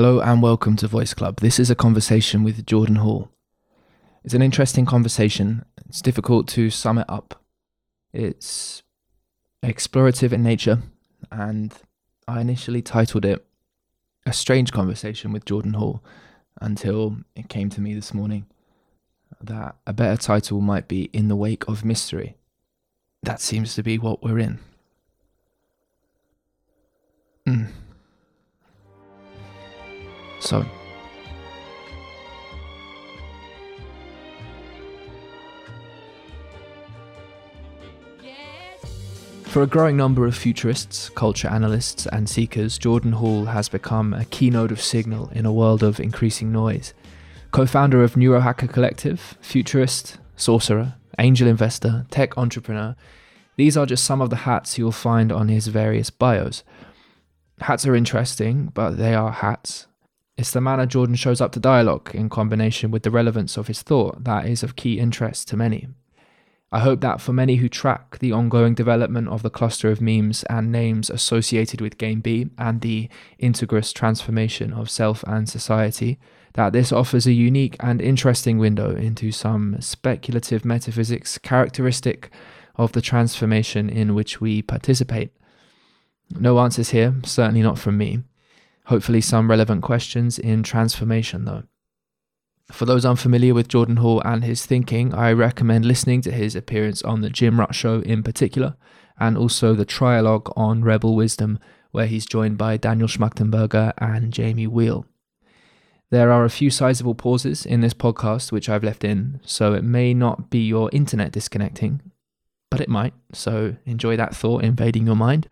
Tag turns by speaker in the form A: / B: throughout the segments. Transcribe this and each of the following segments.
A: Hello and welcome to Voice Club. This is a conversation with Jordan Hall. It's an interesting conversation. It's difficult to sum it up. It's explorative in nature, and I initially titled it A Strange Conversation with Jordan Hall until it came to me this morning that a better title might be In the Wake of Mystery. That seems to be what we're in. Mm. So, For a growing number of futurists, culture analysts, and seekers, Jordan Hall has become a keynote of signal in a world of increasing noise. Co founder of Neurohacker Collective, futurist, sorcerer, angel investor, tech entrepreneur, these are just some of the hats you'll find on his various bios. Hats are interesting, but they are hats. It's the manner Jordan shows up to dialogue in combination with the relevance of his thought that is of key interest to many. I hope that for many who track the ongoing development of the cluster of memes and names associated with Game B and the integrous transformation of self and society, that this offers a unique and interesting window into some speculative metaphysics characteristic of the transformation in which we participate. No answers here, certainly not from me. Hopefully, some relevant questions in transformation, though. For those unfamiliar with Jordan Hall and his thinking, I recommend listening to his appearance on the Jim Rutt Show in particular, and also the Trialogue on Rebel Wisdom, where he's joined by Daniel Schmachtenberger and Jamie Wheal. There are a few sizable pauses in this podcast which I've left in, so it may not be your internet disconnecting, but it might, so enjoy that thought invading your mind.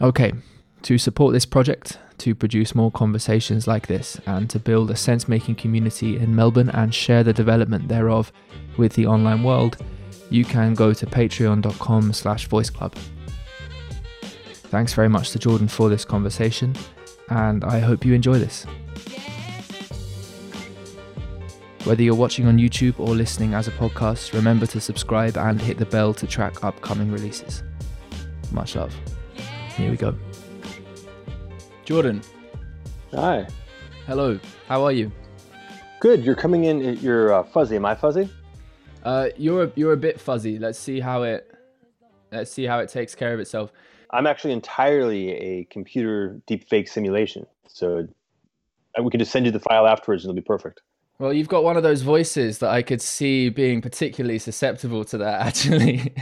A: Okay, to support this project, to produce more conversations like this and to build a sense making community in Melbourne and share the development thereof with the online world, you can go to patreon.com slash voice club. Thanks very much to Jordan for this conversation, and I hope you enjoy this. Whether you're watching on YouTube or listening as a podcast, remember to subscribe and hit the bell to track upcoming releases. Much love. Here we go. Jordan.
B: Hi.
A: Hello. How are you?
B: Good. You're coming in. You're uh, fuzzy. Am I fuzzy?
A: Uh, you're a, you're a bit fuzzy. Let's see how it let's see how it takes care of itself.
B: I'm actually entirely a computer deepfake simulation. So uh, we can just send you the file afterwards and it'll be perfect.
A: Well, you've got one of those voices that I could see being particularly susceptible to that actually.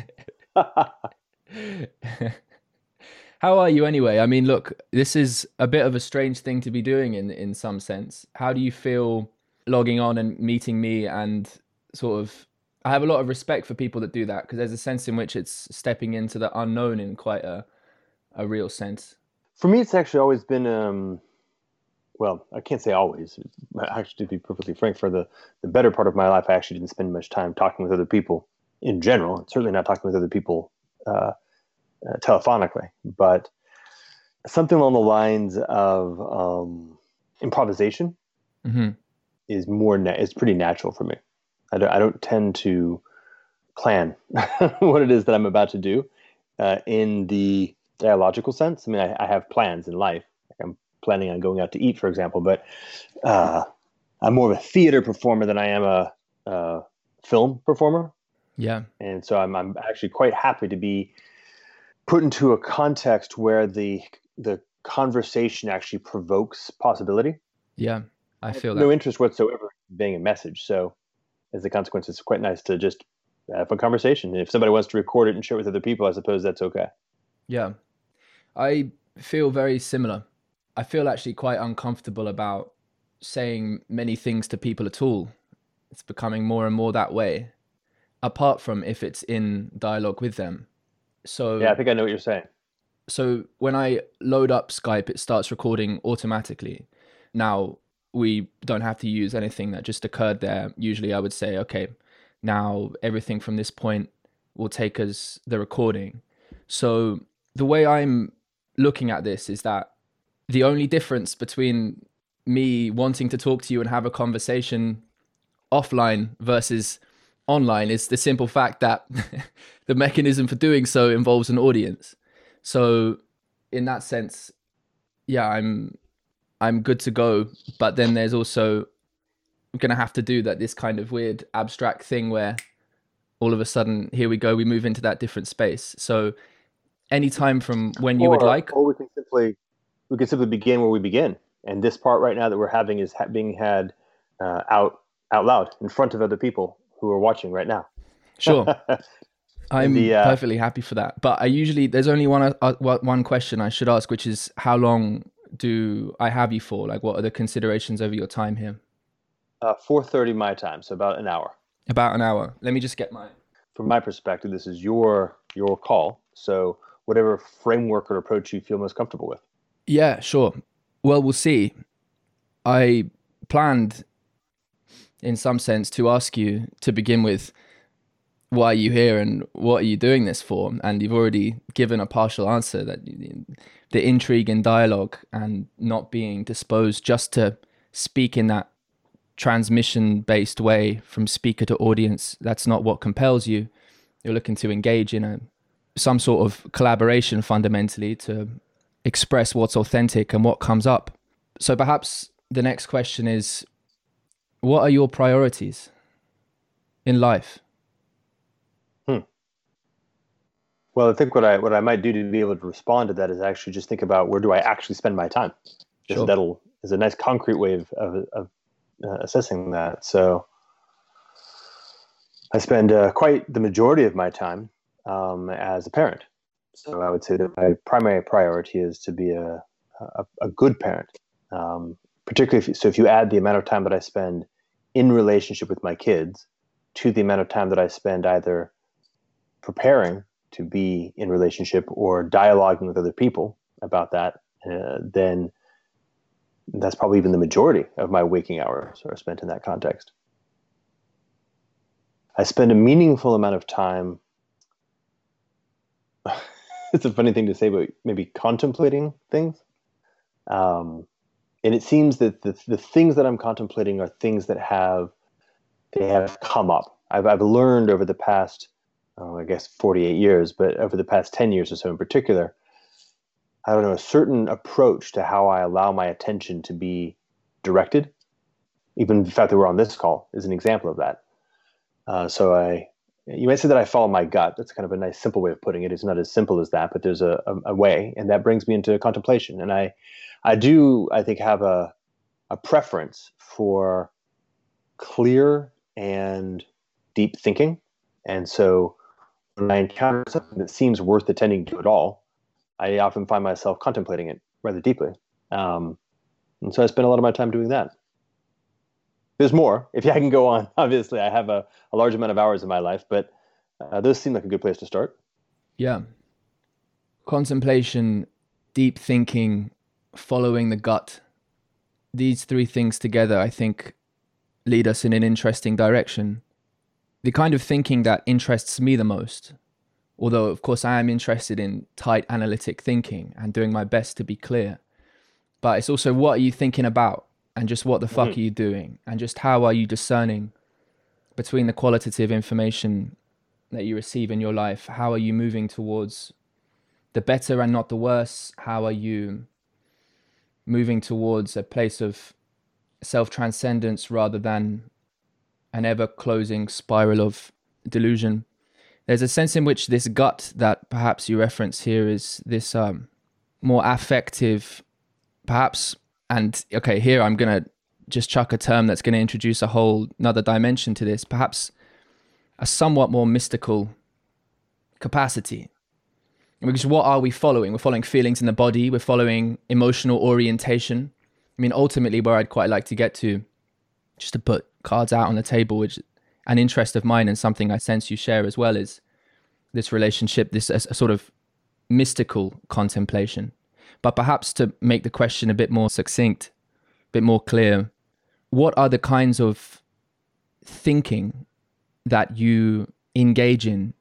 A: How are you anyway? I mean, look, this is a bit of a strange thing to be doing in in some sense. How do you feel logging on and meeting me and sort of I have a lot of respect for people that do that because there's a sense in which it's stepping into the unknown in quite a a real sense.
B: For me, it's actually always been um, well, I can't say always. Actually, to be perfectly frank, for the the better part of my life, I actually didn't spend much time talking with other people in general. Certainly not talking with other people uh, uh, telephonically, but something along the lines of um, improvisation mm-hmm. is more na- is pretty natural for me. I don't, I don't tend to plan what it is that I'm about to do uh, in the dialogical sense. I mean, I, I, have plans in life. Like I'm planning on going out to eat, for example, but uh, I'm more of a theater performer than I am a, a film performer.
A: Yeah.
B: And so I'm, I'm actually quite happy to be put into a context where the the conversation actually provokes possibility.
A: Yeah, I feel
B: no interest whatsoever in being a message. So, as a consequence, it's quite nice to just have a conversation. If somebody wants to record it and share it with other people, I suppose that's okay.
A: Yeah, I feel very similar. I feel actually quite uncomfortable about saying many things to people at all. It's becoming more and more that way. Apart from if it's in dialogue with them, so
B: yeah, I think I know what you're saying.
A: So when I load up Skype, it starts recording automatically. Now we don't have to use anything that just occurred there. Usually, I would say, okay, now everything from this point will take us the recording. So the way I'm looking at this is that the only difference between me wanting to talk to you and have a conversation offline versus online is the simple fact that the mechanism for doing so involves an audience. So, in that sense, yeah, I'm I'm good to go. But then there's also going to have to do that this kind of weird abstract thing where all of a sudden here we go we move into that different space so anytime from when you
B: or,
A: would like
B: or we can simply we can simply begin where we begin and this part right now that we're having is ha- being had uh, out out loud in front of other people who are watching right now.
A: Sure. I'm the, uh, perfectly happy for that. But i usually there's only one uh, one question i should ask which is how long do i have you for? Like what are the considerations over your time here?
B: Uh, 4.30 my time so about an hour.
A: About an hour. Let me just get my
B: from my perspective this is your your call. So whatever framework or approach you feel most comfortable with.
A: Yeah sure. Well we'll see. I planned in some sense to ask you to begin with why are you here and what are you doing this for? And you've already given a partial answer that the intrigue in dialogue and not being disposed just to speak in that transmission based way from speaker to audience that's not what compels you. You're looking to engage in a some sort of collaboration fundamentally to express what's authentic and what comes up. So perhaps the next question is what are your priorities in life
B: hmm. well i think what i what i might do to be able to respond to that is actually just think about where do i actually spend my time sure. that'll is a nice concrete way of, of, of uh, assessing that. So I spend uh, quite the majority of my time um, as a parent. So I would say that my primary priority is to be a, a, a good parent. Um, particularly if, so if you add the amount of time that I spend in relationship with my kids to the amount of time that I spend either preparing to be in relationship or dialoguing with other people about that, uh, then that's probably even the majority of my waking hours are spent in that context. I spend a meaningful amount of time. it's a funny thing to say, but maybe contemplating things. Um, and it seems that the, the things that I'm contemplating are things that have they have come up. I've, I've learned over the past, oh, I guess, 48 years, but over the past 10 years or so in particular, I don't know, a certain approach to how I allow my attention to be directed. Even the fact that we're on this call is an example of that. Uh, so I, you might say that I follow my gut. That's kind of a nice, simple way of putting it. It's not as simple as that, but there's a, a, a way, and that brings me into contemplation. And I, I do, I think, have a, a preference for clear and deep thinking. And so when I encounter something that seems worth attending to at all, I often find myself contemplating it rather deeply. Um, and so I spend a lot of my time doing that. There's more. If I can go on, obviously, I have a, a large amount of hours in my life, but uh, those seem like a good place to start.
A: Yeah. Contemplation, deep thinking, following the gut. These three things together, I think, lead us in an interesting direction. The kind of thinking that interests me the most although of course I am interested in tight analytic thinking and doing my best to be clear. But it's also what are you thinking about and just what the fuck mm-hmm. are you doing and just how are you discerning between the qualitative information that you receive in your life? How are you moving towards the better and not the worse? How are you moving towards a place of self transcendence rather than an ever closing spiral of delusion? there's a sense in which this gut that perhaps you reference here is this um, more affective, perhaps. And okay, here I'm gonna just chuck a term that's going to introduce a whole another dimension to this. Perhaps a somewhat more mystical capacity. Because what are we following? We're following feelings in the body. We're following emotional orientation. I mean, ultimately, where I'd quite like to get to, just to put cards out on the table, which an interest of mine and something I sense you share as well is this relationship, this a, a sort of mystical contemplation. But perhaps to make the question a bit more succinct, a bit more clear, what are the kinds of thinking that you engage in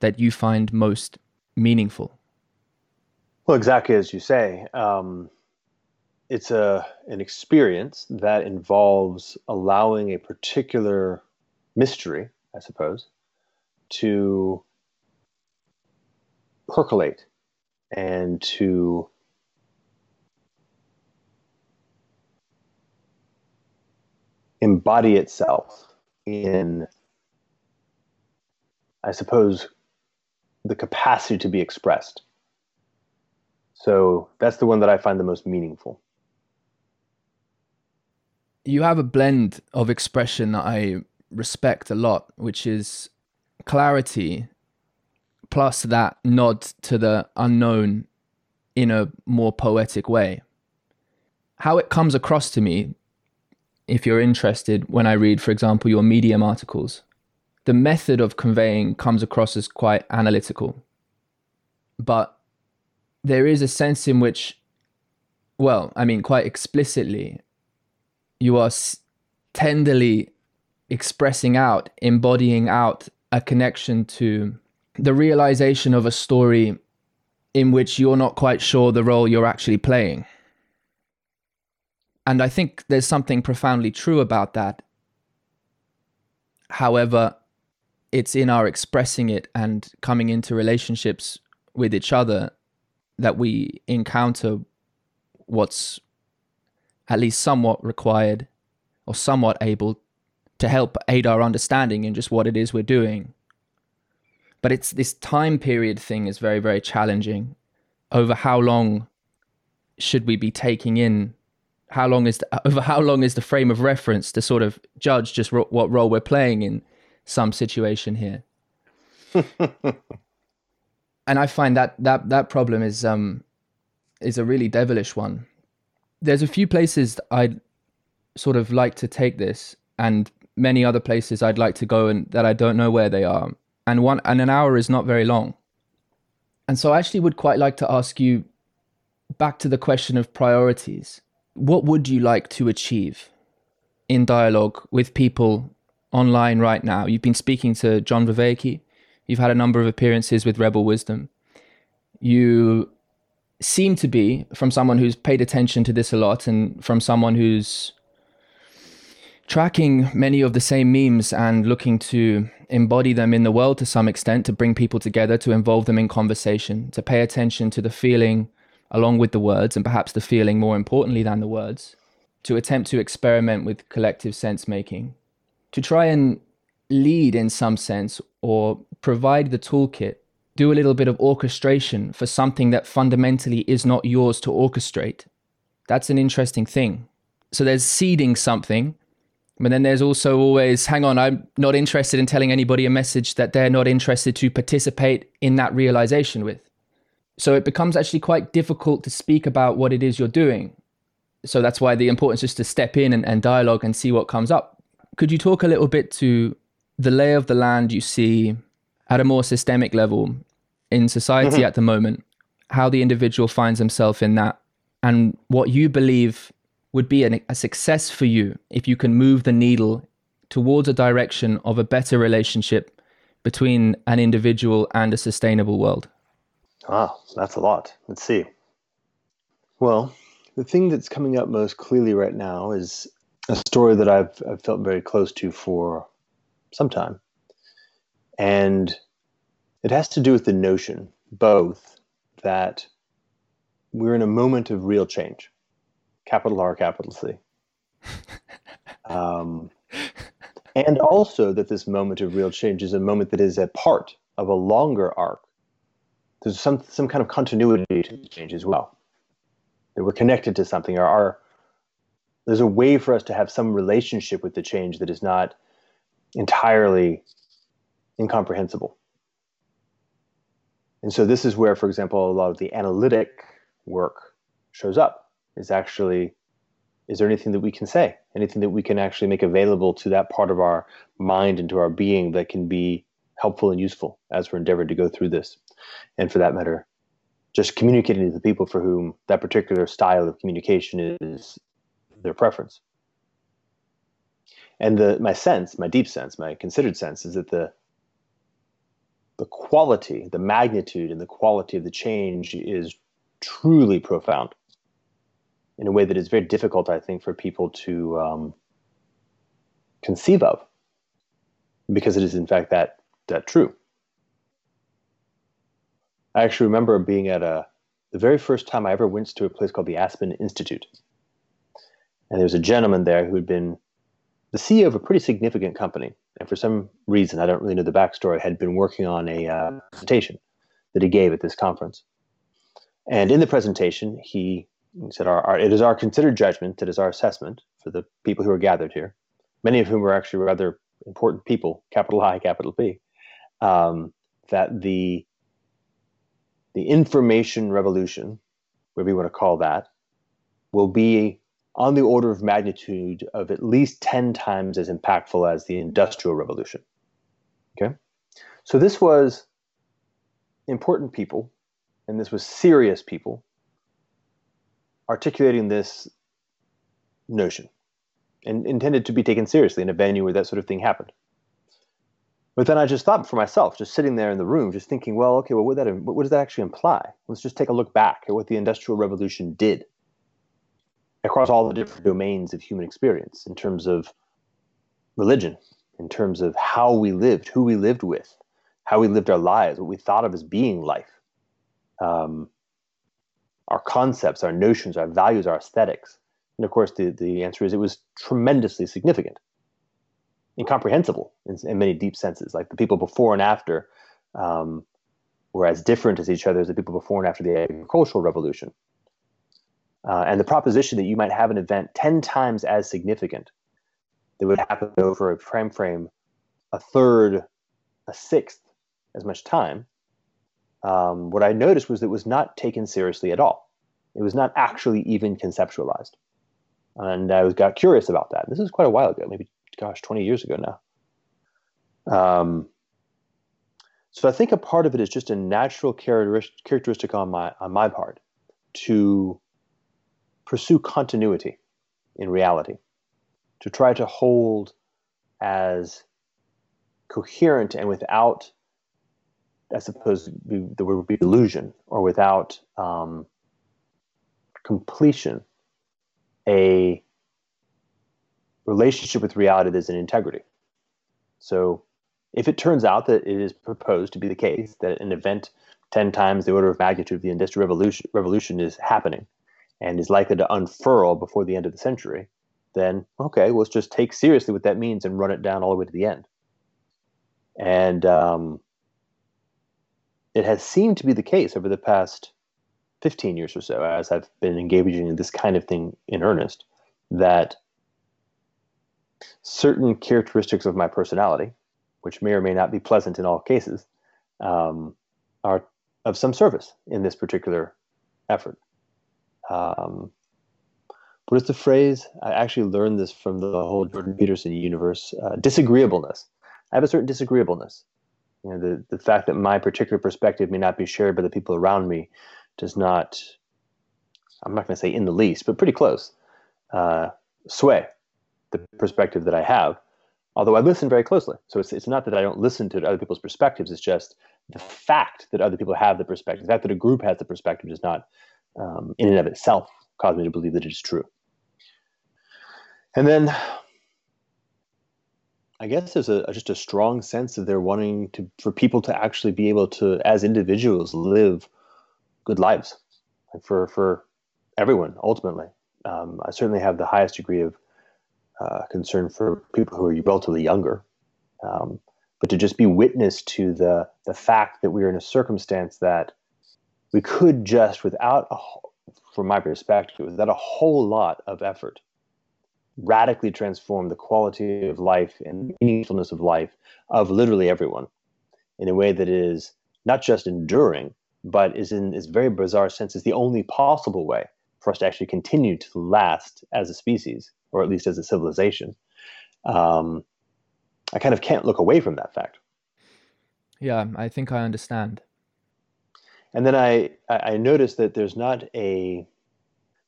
A: that you find most meaningful?
B: Well, exactly as you say. Um, it's a an experience that involves allowing a particular mystery, I suppose, to percolate and to embody itself in, I suppose, the capacity to be expressed. So that's the one that I find the most meaningful.
A: You have a blend of expression that I respect a lot, which is clarity plus that nod to the unknown in a more poetic way. How it comes across to me, if you're interested, when I read, for example, your Medium articles, the method of conveying comes across as quite analytical. But there is a sense in which, well, I mean, quite explicitly, you are tenderly expressing out, embodying out a connection to the realization of a story in which you're not quite sure the role you're actually playing. And I think there's something profoundly true about that. However, it's in our expressing it and coming into relationships with each other that we encounter what's at least somewhat required or somewhat able to help aid our understanding in just what it is we're doing. But it's this time period thing is very, very challenging. Over how long should we be taking in? How long is the, over how long is the frame of reference to sort of judge just ro- what role we're playing in some situation here? and I find that that that problem is um is a really devilish one. There's a few places I'd sort of like to take this, and many other places I'd like to go and that I don't know where they are. And one and an hour is not very long. And so I actually would quite like to ask you back to the question of priorities. What would you like to achieve in dialogue with people online right now? You've been speaking to John Vervaeke. You've had a number of appearances with Rebel Wisdom. You seem to be, from someone who's paid attention to this a lot and from someone who's tracking many of the same memes and looking to embody them in the world to some extent, to bring people together, to involve them in conversation, to pay attention to the feeling along with the words, and perhaps the feeling more importantly than the words, to attempt to experiment with collective sense making, to try and lead in some sense or provide the toolkit, do a little bit of orchestration for something that fundamentally is not yours to orchestrate. That's an interesting thing. So there's seeding something but then there's also always, hang on, I'm not interested in telling anybody a message that they're not interested to participate in that realization with. So it becomes actually quite difficult to speak about what it is you're doing. So that's why the importance is to step in and, and dialogue and see what comes up. Could you talk a little bit to the lay of the land you see at a more systemic level in society mm-hmm. at the moment, how the individual finds himself in that, and what you believe would be an, a success for you if you can move the needle towards a direction of a better relationship between an individual and a sustainable world?
B: Ah, that's a lot. Let's see. Well, the thing that's coming up most clearly right now is a story that I've, I've felt very close to for some time. And it has to do with the notion, both, that we're in a moment of real change capital R, capital C. um, and also that this moment of real change is a moment that is a part of a longer arc. There's some some kind of continuity to the change as well. That we're connected to something. Or there's a way for us to have some relationship with the change that is not entirely incomprehensible. And so this is where, for example, a lot of the analytic work shows up is actually is there anything that we can say anything that we can actually make available to that part of our mind and to our being that can be helpful and useful as we're endeavored to go through this and for that matter just communicating to the people for whom that particular style of communication is their preference and the my sense my deep sense my considered sense is that the the quality the magnitude and the quality of the change is truly profound in a way that is very difficult, I think, for people to um, conceive of, because it is in fact that that true. I actually remember being at a the very first time I ever went to a place called the Aspen Institute, and there was a gentleman there who had been the CEO of a pretty significant company, and for some reason, I don't really know the backstory, had been working on a uh, presentation that he gave at this conference. And in the presentation, he said, our, our, It is our considered judgment, it is our assessment for the people who are gathered here, many of whom are actually rather important people, capital I, capital P, um, that the, the information revolution, whatever you want to call that, will be on the order of magnitude of at least 10 times as impactful as the industrial revolution. Okay? So this was important people and this was serious people articulating this notion and intended to be taken seriously in a venue where that sort of thing happened but then I just thought for myself, just sitting there in the room, just thinking, well, okay, well, what, that, what does that actually imply? Let's just take a look back at what the Industrial Revolution did across all the different domains of human experience in terms of religion, in terms of how we lived, who we lived with, how we lived our lives, what we thought of as being life, um, our concepts, our notions, our values, our aesthetics. And of course, the, the answer is it was tremendously significant, incomprehensible in, in many deep senses. Like the people before and after um, were as different as each other as the people before and after the agricultural revolution. Uh, and the proposition that you might have an event 10 times as significant that would happen over a time frame a third, a sixth as much time, um, what I noticed was that it was not taken seriously at all. It was not actually even conceptualized. And I was, got curious about that. This is quite a while ago, maybe, gosh, 20 years ago now. Um, so I think a part of it is just a natural characteristic on my on my part to pursue continuity in reality, to try to hold as coherent and without, I suppose, the word would be illusion, or without um, completion, a relationship with reality that is in integrity. So, if it turns out that it is proposed to be the case that an event 10 times the order of magnitude of the Industrial Revolution, revolution is happening, and is likely to unfurl before the end of the century, then okay, let's just take seriously what that means and run it down all the way to the end. And um, it has seemed to be the case over the past 15 years or so, as I've been engaging in this kind of thing in earnest, that certain characteristics of my personality, which may or may not be pleasant in all cases, um, are of some service in this particular effort um, what is the phrase? I actually learned this from the whole Jordan Peterson universe. Uh, disagreeableness. I have a certain disagreeableness. You know, the the fact that my particular perspective may not be shared by the people around me does not. I'm not going to say in the least, but pretty close. Uh, sway the perspective that I have, although I listen very closely. So it's it's not that I don't listen to other people's perspectives. It's just the fact that other people have the perspective, the fact that a group has the perspective does not um, in and of itself cause me to believe that it is true. And then I guess there's a, just a strong sense of they're wanting to for people to actually be able to, as individuals, live good lives for for everyone ultimately. Um, I certainly have the highest degree of uh, concern for people who are relatively younger, um, but to just be witness to the the fact that we are in a circumstance that we could just without a, from my perspective without a whole lot of effort radically transform the quality of life and meaningfulness of life of literally everyone in a way that is not just enduring but is in this very bizarre sense is the only possible way for us to actually continue to last as a species or at least as a civilization um, i kind of can't look away from that fact
A: yeah i think i understand
B: and then I, I noticed that there's not a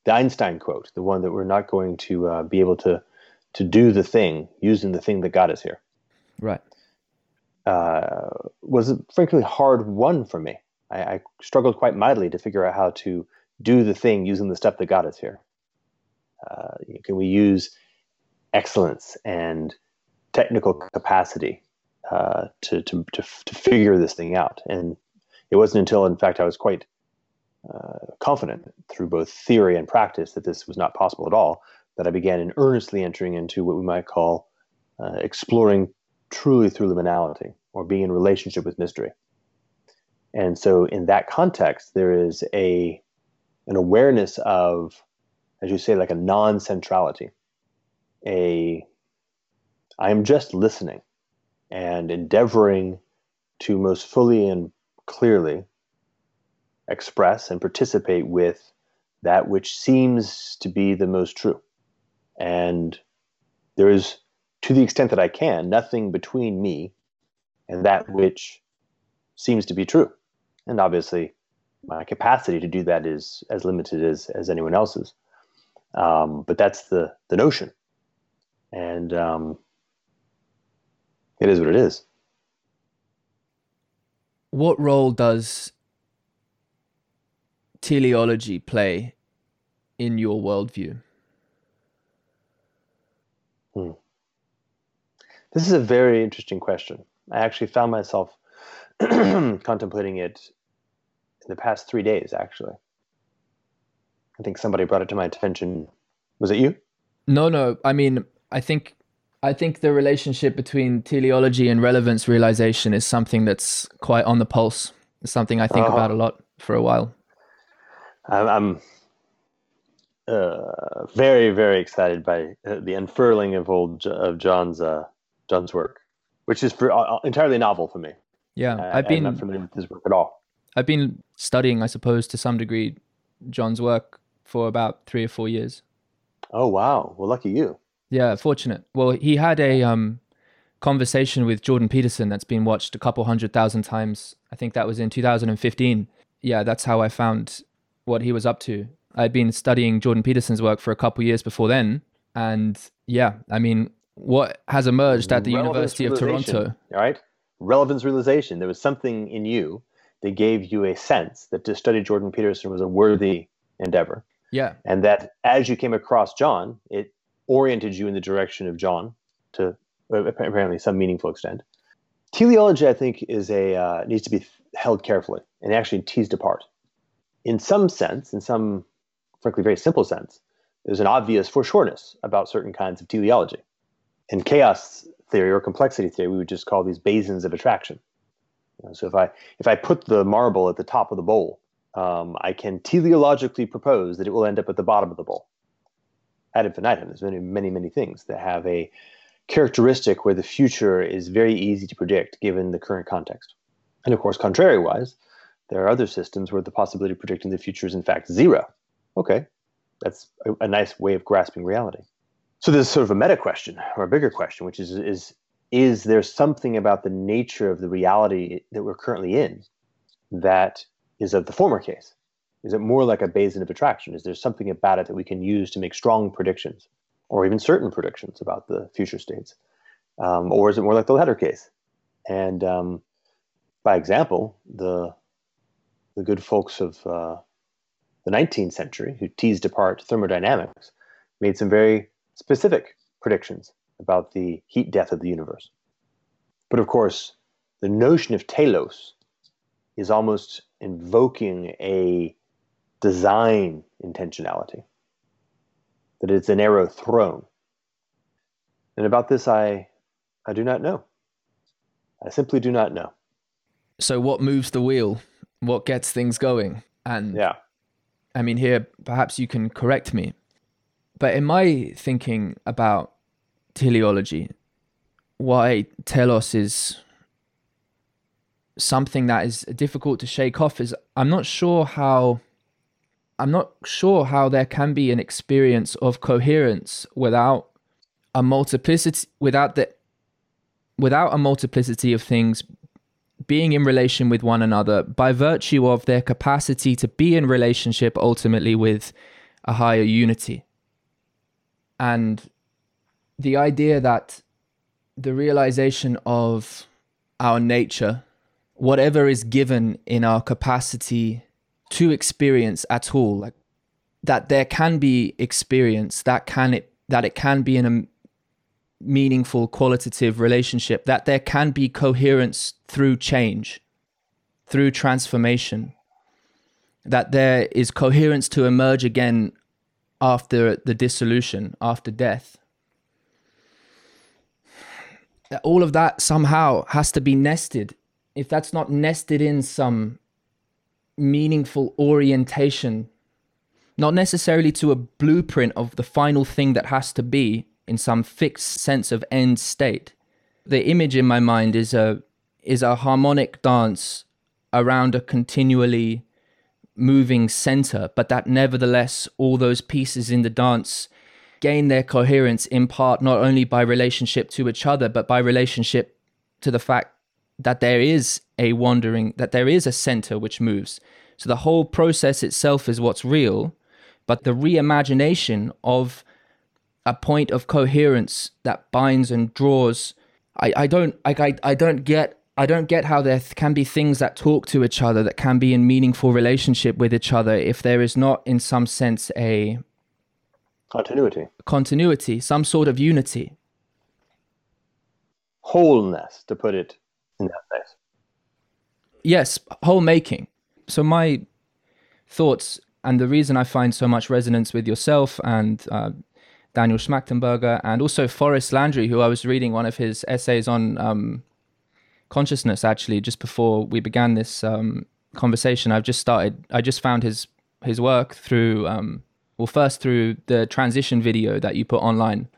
B: the Einstein quote, the one that we're not going to uh, be able to to do the thing using the thing that got us here.
A: Right.
B: Uh, was a frankly hard one for me. I, I, struggled quite mightily to figure out how to do the thing using the stuff that got us here. Uh, can we use excellence and technical capacity uh, to, to, to, to figure this thing out? And it wasn't until, in fact, I was quite uh, confident through both theory and practice that this was not possible at all that I began in earnestly entering into what we might call uh, exploring truly through liminality or being in relationship with mystery. And so, in that context, there is a an awareness of, as you say, like a non-centrality. A I am just listening and endeavoring to most fully and clearly express and participate with that which seems to be the most true. And there is, to the extent that I can, nothing between me and that which seems to be true. And obviously, my capacity to do that is as limited as, as anyone else's. Um, but that's the, the notion. And um, it is what it is.
A: What role does teleology play in your worldview?
B: Hmm. This is a very interesting question. I actually found myself contemplating it in the past three days, actually. I think somebody brought it to my attention. Was it you?
A: No, no. I mean, I think I think the relationship between teleology and relevance realization is something that's quite on the pulse. It's something I think uh-huh. about a lot for a while.
B: I'm uh, very, very excited by uh, the unfurling of old of John's uh, John's work, which is for, uh, entirely novel for me.
A: Yeah, I've been
B: not familiar with his work at all.
A: I've been studying, I suppose, to some degree, John's work for about three or four years.
B: Oh wow! Well, lucky you.
A: Yeah, fortunate. Well, he had a um, conversation with Jordan Peterson that's been watched a couple hundred thousand times. I think that was in 2015. Yeah, that's how I found what he was up to. I'd been studying Jordan Peterson's work for a couple years before then, and yeah, I mean, what has emerged at the Relevance University of Toronto?
B: All right, relevance realization. There was something in you that gave you a sense that to study Jordan Peterson was a worthy endeavor.
A: Yeah,
B: and that as you came across John, it oriented you in the direction of John to uh, apparently some meaningful extent. Teleology, I think, is a uh, needs to be held carefully and actually teased apart. In some sense, in some frankly very simple sense, there's an obvious foreshortness about certain kinds of teleology. In chaos theory or complexity theory, we would just call these basins of attraction. You know, so if I if I put the marble at the top of the bowl, um, I can teleologically propose that it will end up at the bottom of the bowl ad infinitum. There's many, many, many things that have a characteristic where the future is very easy to predict given the current context. And of course, contrariwise, there are other systems where the possibility of predicting the future is in fact zero. Okay, that's a, a nice way of grasping reality. So there's sort of a meta question or a bigger question, which is is is there something about the nature of the reality that we're currently in that is of the former case? Is it more like a basin of attraction? Is there something about it that we can use to make strong predictions or even certain predictions about the future states? Um, or is it more like the latter case? And um, by example, the, the good folks of uh, the 19th century who teased apart thermodynamics made some very specific predictions about the heat death of the universe. But of course, the notion of telos is almost invoking a design intentionality, that it's an arrow thrown. And about this, I, I do not know. I simply do not know.
A: So, what moves the wheel? What gets things going? And
B: yeah,
A: I mean, here perhaps you can correct me, but in my thinking about teleology, why telos is something that is difficult to shake off is I'm not sure how I'm not sure how there can be an experience of coherence without a multiplicity without the without a multiplicity of things being in relation with one another by virtue of their capacity to be in relationship ultimately with a higher unity. And the idea that the realization of our nature, whatever is given in our capacity to experience at all like that there can be experience that can it that it can be in a meaningful qualitative relationship that there can be coherence through change through transformation that there is coherence to emerge again after the dissolution after death all of that somehow has to be nested. If that's not nested in some meaningful orientation, not necessarily to a blueprint of the final thing that has to be in some fixed sense of end state. The image in my mind is a is a harmonic dance around a continually moving center, but that nevertheless all those pieces in the dance gain their coherence in part not only by relationship to each other, but by relationship to the fact that there is a wandering, that there is a center which moves. So the whole process itself is what's real, but the reimagination of a point of coherence that binds and draws. I, I don't I, I don't get I don't get how there can be things that talk to each other that can be in meaningful relationship with each other if there is not in some sense a
B: continuity
A: continuity some sort of unity
B: wholeness to put it in that place
A: yes whole making so my thoughts and the reason I find so much resonance with yourself and uh, Daniel Schmachtenberger and also Forrest Landry, who I was reading one of his essays on um, consciousness actually just before we began this um, conversation. I've just started. I just found his his work through um, well, first through the transition video that you put online,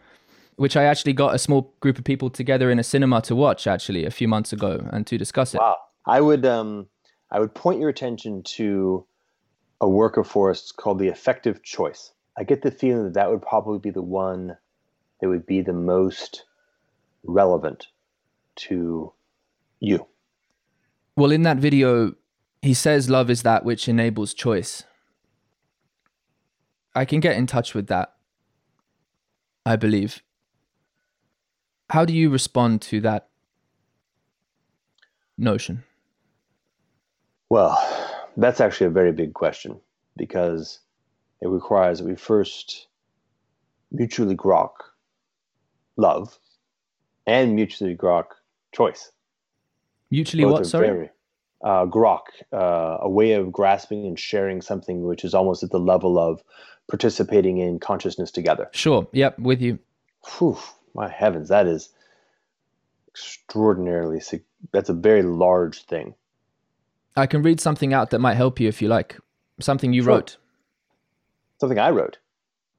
A: which I actually got a small group of people together in a cinema to watch actually a few months ago and to discuss it.
B: Wow, I would um, I would point your attention to a work of Forrest's called The Effective Choice. I get the feeling that that would probably be the one that would be the most relevant to you.
A: Well, in that video, he says love is that which enables choice. I can get in touch with that, I believe. How do you respond to that notion?
B: Well, that's actually a very big question because it requires that we first mutually grok love and mutually grok choice.
A: Mutually Both what? Sorry. Very,
B: uh, grok, uh, a way of grasping and sharing something which is almost at the level of participating in consciousness together.
A: Sure. Yep. With you.
B: Whew, my heavens, that is extraordinarily. That's a very large thing.
A: I can read something out that might help you if you like. Something you sure. wrote.
B: Something I wrote.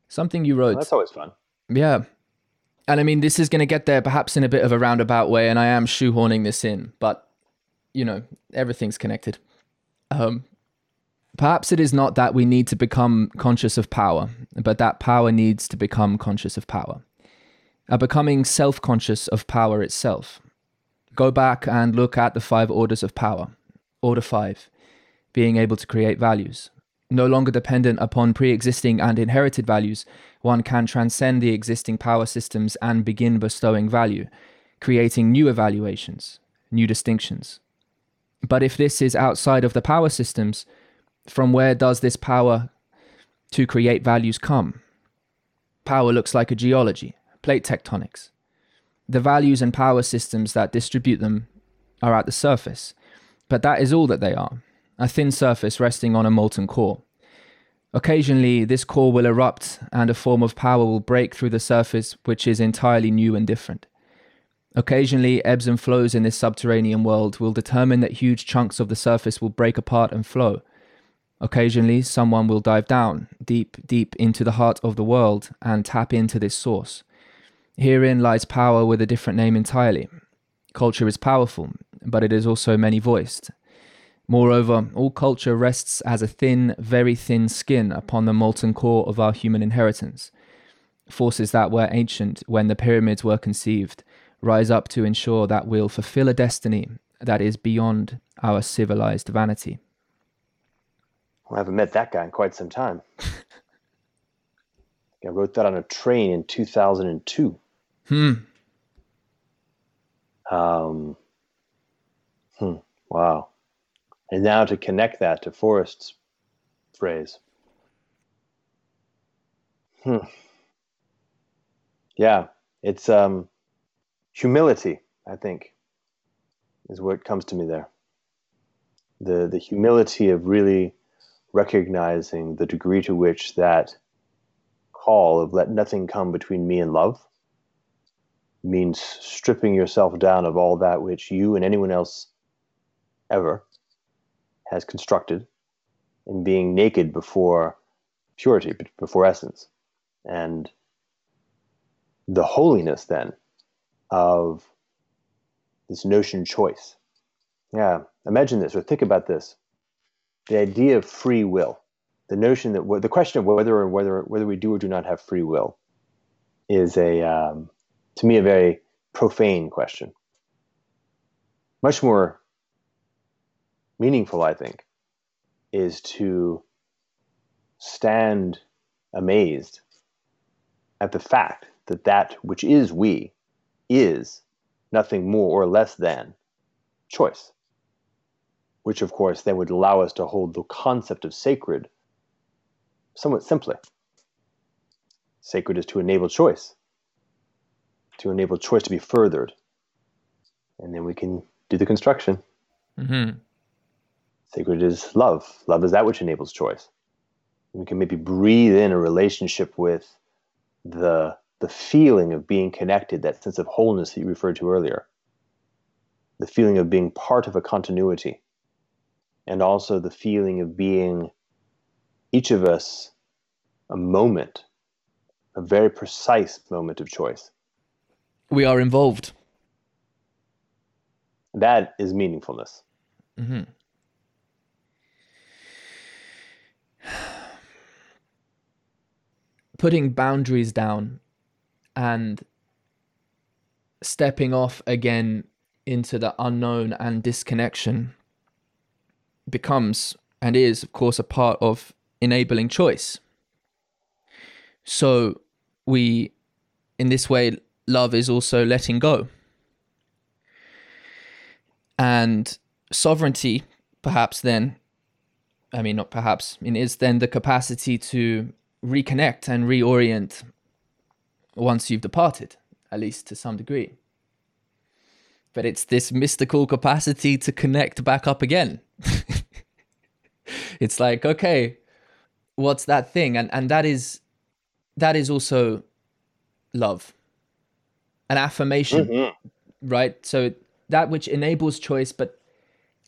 A: Something you wrote. Well,
B: that's always fun.
A: Yeah. And I mean, this is going to get there perhaps in a bit of a roundabout way, and I am shoehorning this in, but you know, everything's connected. Um, perhaps it is not that we need to become conscious of power, but that power needs to become conscious of power. A becoming self conscious of power itself. Go back and look at the five orders of power. Order 5 being able to create values. No longer dependent upon pre existing and inherited values, one can transcend the existing power systems and begin bestowing value, creating new evaluations, new distinctions. But if this is outside of the power systems, from where does this power to create values come? Power looks like a geology, plate tectonics. The values and power systems that distribute them are at the surface, but that is all that they are a thin surface resting on a molten core. Occasionally, this core will erupt and a form of power will break through the surface which is entirely new and different. Occasionally, ebbs and flows in this subterranean world will determine that huge chunks of the surface will break apart and flow. Occasionally, someone will dive down, deep, deep into the heart of the world and tap into this source. Herein lies power with a different name entirely. Culture is powerful, but it is also many voiced. Moreover, all culture rests as a thin, very thin skin upon the molten core of our human inheritance. Forces that were ancient when the pyramids were conceived rise up to ensure that we'll fulfill a destiny that is beyond our civilized vanity.
B: Well, I haven't met that guy in quite some time. I wrote that on a train in 2002.
A: Hmm.
B: Um, hmm. Wow. And now to connect that to Forrest's phrase. Hmm. Yeah, it's um, humility, I think, is what comes to me there. The, the humility of really recognizing the degree to which that call of let nothing come between me and love means stripping yourself down of all that which you and anyone else ever has constructed and being naked before purity, before essence. And the holiness then of this notion choice. Yeah, imagine this or think about this. The idea of free will, the notion that the question of whether or whether whether we do or do not have free will is a um, to me a very profane question. Much more meaningful, I think, is to stand amazed at the fact that that which is we is nothing more or less than choice, which of course then would allow us to hold the concept of sacred somewhat simply. Sacred is to enable choice, to enable choice to be furthered, and then we can do the construction. Mm-hmm. Sacred is love. Love is that which enables choice. we can maybe breathe in a relationship with the the feeling of being connected, that sense of wholeness that you referred to earlier, the feeling of being part of a continuity, and also the feeling of being each of us a moment, a very precise moment of choice.
A: We are involved.
B: That is meaningfulness. Mm-hmm.
A: Putting boundaries down and stepping off again into the unknown and disconnection becomes and is, of course, a part of enabling choice. So, we, in this way, love is also letting go. And sovereignty, perhaps then, I mean, not perhaps, I mean, is then the capacity to reconnect and reorient once you've departed, at least to some degree. But it's this mystical capacity to connect back up again. it's like, okay, what's that thing? And and that is that is also love. An affirmation. Mm-hmm. Right? So that which enables choice, but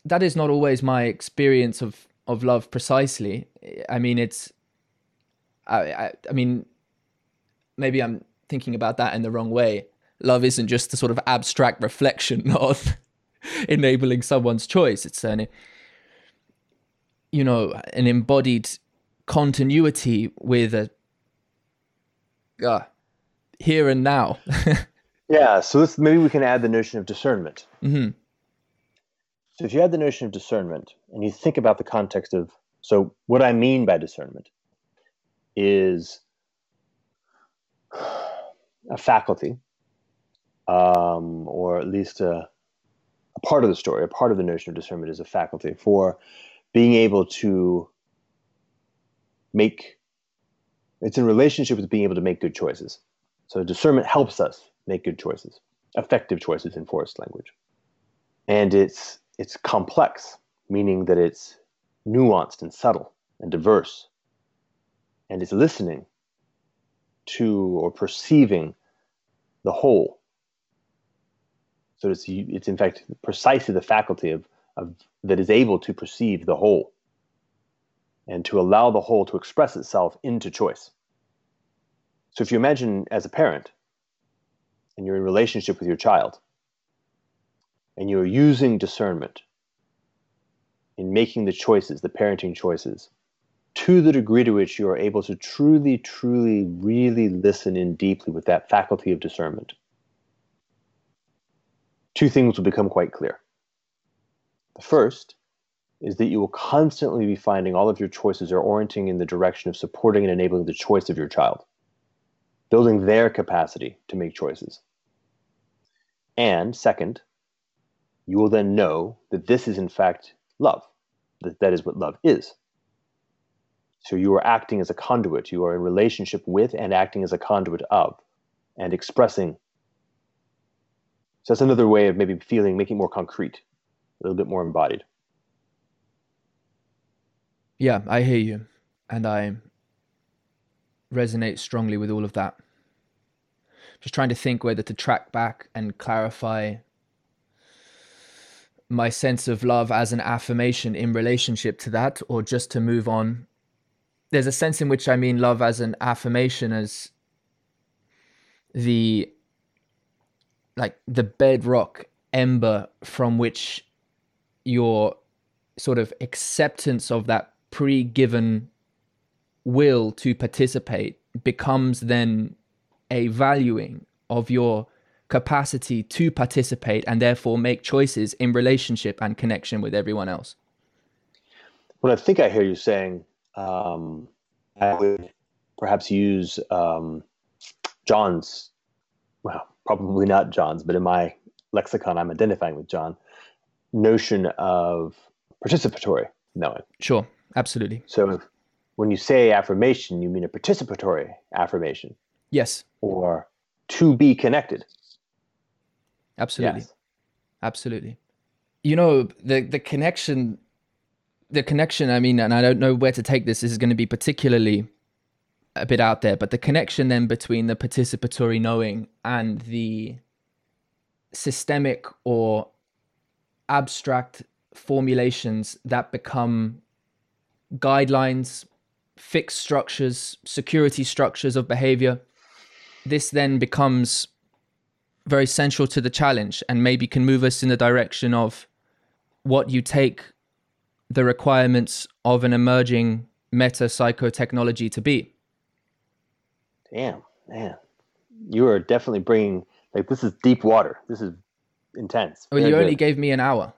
A: that is not always my experience of of love precisely. I mean, it's I, I, I mean, maybe I'm thinking about that in the wrong way. Love isn't just a sort of abstract reflection of enabling someone's choice. It's an, you know, an embodied continuity with a uh, here and now.
B: yeah. So let's, maybe we can add the notion of discernment. Mm-hmm. So if you add the notion of discernment and you think about the context of, so what I mean by discernment is a faculty, um, or at least a, a part of the story, a part of the notion of discernment is a faculty for being able to make it's in relationship with being able to make good choices. So discernment helps us make good choices, effective choices in Forrest language. And it's it's complex, meaning that it's nuanced and subtle and diverse. And it's listening to or perceiving the whole. So it's, it's in fact precisely the faculty of, of that is able to perceive the whole and to allow the whole to express itself into choice. So if you imagine as a parent and you're in relationship with your child and you're using discernment in making the choices, the parenting choices, to the degree to which you are able to truly, truly, really listen in deeply with that faculty of discernment, two things will become quite clear. The first is that you will constantly be finding all of your choices are orienting in the direction of supporting and enabling the choice of your child, building their capacity to make choices. And second, you will then know that this is in fact love, that that is what love is. So you are acting as a conduit. You are in relationship with and acting as a conduit of and expressing. So that's another way of maybe feeling, making more concrete, a little bit more embodied.
A: Yeah, I hear you. And I resonate strongly with all of that. just trying to think whether to track back and clarify my sense of love as an affirmation in relationship to that or just to move on there's a sense in which i mean love as an affirmation as the like the bedrock ember from which your sort of acceptance of that pre-given will to participate becomes then a valuing of your capacity to participate and therefore make choices in relationship and connection with everyone else.
B: What I think I hear you saying, um, I would perhaps use um, John's, well, probably not John's, but in my lexicon, I'm identifying with John, notion of participatory knowing.
A: Sure, absolutely.
B: So when you say affirmation, you mean a participatory affirmation.
A: Yes.
B: Or to be connected.
A: Absolutely. Yes. Absolutely. You know, the the connection the connection, I mean, and I don't know where to take this. This is going to be particularly a bit out there, but the connection then between the participatory knowing and the systemic or abstract formulations that become guidelines, fixed structures, security structures of behavior. This then becomes very central to the challenge and maybe can move us in the direction of what you take the requirements of an emerging meta psychotechnology to be.
B: Damn, man. You are definitely bringing, like, this is deep water. This is intense.
A: Well, you only gave me an hour.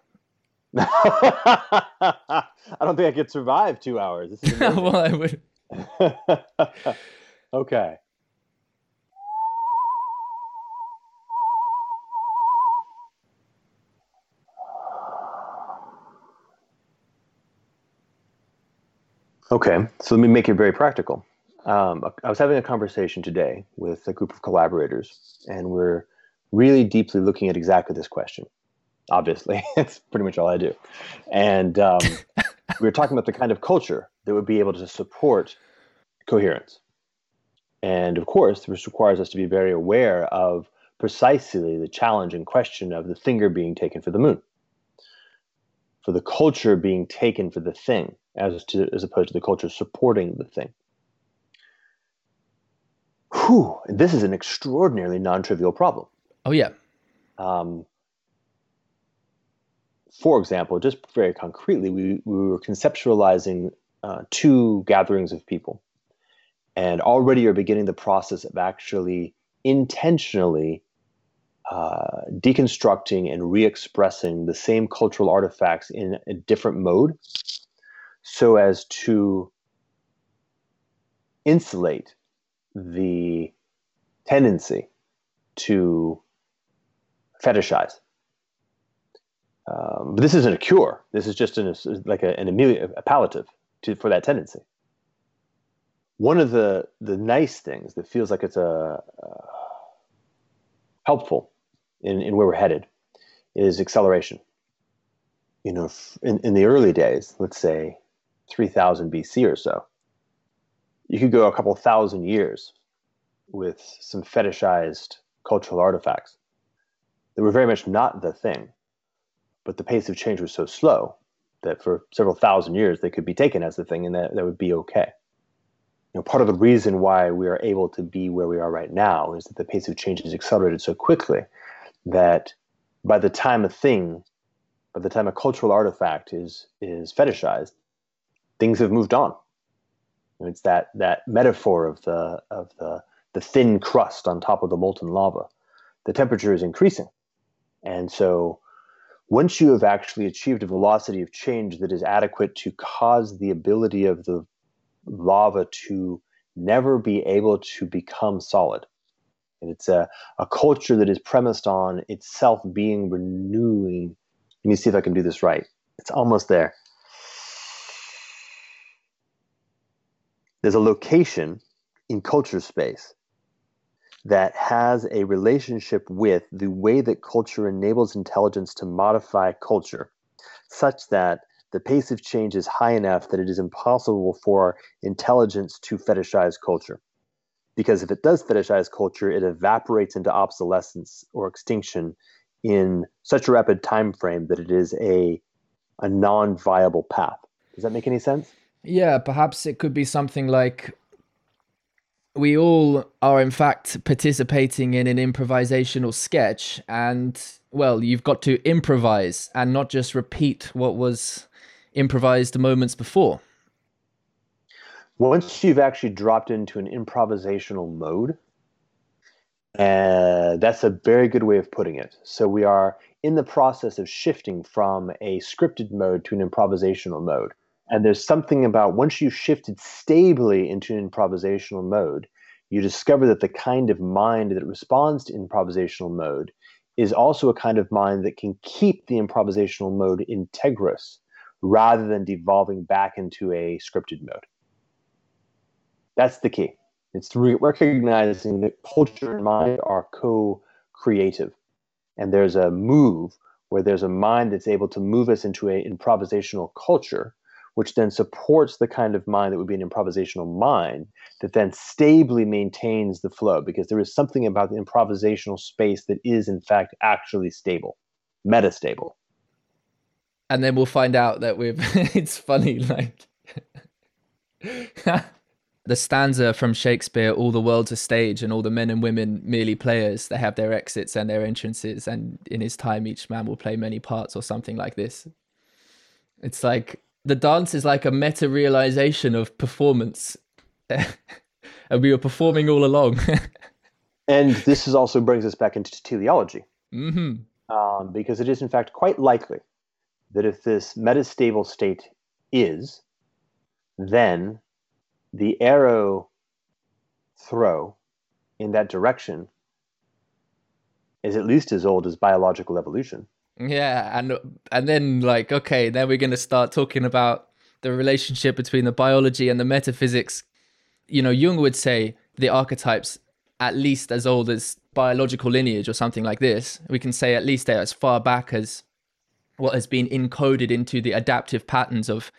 B: I don't think I could survive two hours. This is well, I would. okay. Okay, so let me make it very practical. Um, I was having a conversation today with a group of collaborators, and we're really deeply looking at exactly this question. Obviously, it's pretty much all I do. And um, we were talking about the kind of culture that would be able to support coherence. And of course, this requires us to be very aware of precisely the challenge and question of the finger being taken for the moon, for the culture being taken for the thing as to as opposed to the culture supporting the thing. Whew, this is an extraordinarily non-trivial problem.
A: Oh yeah. Um,
B: for example, just very concretely, we, we were conceptualizing uh, two gatherings of people, and already are beginning the process of actually intentionally uh, deconstructing and re-expressing the same cultural artifacts in a different mode so as to insulate the tendency to fetishize. Um, but this isn't a cure. This is just an, like a, an immediate a palliative to, for that tendency. One of the the nice things that feels like it's a uh, helpful in, in where we're headed is acceleration. You know, in, in the early days, let's say 3000 BC or so. You could go a couple thousand years with some fetishized cultural artifacts that were very much not the thing, but the pace of change was so slow that for several thousand years they could be taken as the thing and that, that would be okay. You know, part of the reason why we are able to be where we are right now is that the pace of change is accelerated so quickly that by the time a thing, by the time a cultural artifact is is fetishized, things have moved on. It's that that metaphor of the of the the thin crust on top of the molten lava. The temperature is increasing, and so once you have actually achieved a velocity of change that is adequate to cause the ability of the lava to never be able to become solid. And it's a, a culture that is premised on itself being renewing. Let me see if I can do this right. It's almost there. there's a location in culture space that has a relationship with the way that culture enables intelligence to modify culture such that the pace of change is high enough that it is impossible for intelligence to fetishize culture. because if it does fetishize culture, it evaporates into obsolescence or extinction in such a rapid time frame that it is a a non-viable path. Does that make any sense?
A: Yeah, perhaps it could be something like we all are in fact participating in an improvisational sketch and well, you've got to improvise and not just repeat what was improvised moments before.
B: Once you've actually dropped into an improvisational mode, uh, that's a very good way of putting it. So we are in the process of shifting from a scripted mode to an improvisational mode. And there's something about once you've shifted stably into improvisational mode, you discover that the kind of mind that responds to improvisational mode is also a kind of mind that can keep the improvisational mode integrous rather than devolving back into a scripted mode. That's the key. It's re- recognizing that culture and mind are co creative. And there's a move where there's a mind that's able to move us into an improvisational culture, which then supports the kind of mind that would be an improvisational mind that then stably maintains the flow because there is something about the improvisational space that is, in fact, actually stable, metastable.
A: And then we'll find out that we've, it's funny, like. the stanza from Shakespeare, all the world's a stage and all the men and women merely players. They have their exits and their entrances, and in his time, each man will play many parts or something like this. It's like the dance is like a meta realization of performance, and we were performing all along.
B: and this is also brings us back into teleology,
A: mm-hmm.
B: um, because it is in fact quite likely that if this metastable state is, then the arrow throw in that direction is at least as old as biological evolution.
A: Yeah, and and then like okay, then we're going to start talking about the relationship between the biology and the metaphysics. You know, Jung would say the archetypes at least as old as biological lineage or something like this. We can say at least they're as far back as what has been encoded into the adaptive patterns of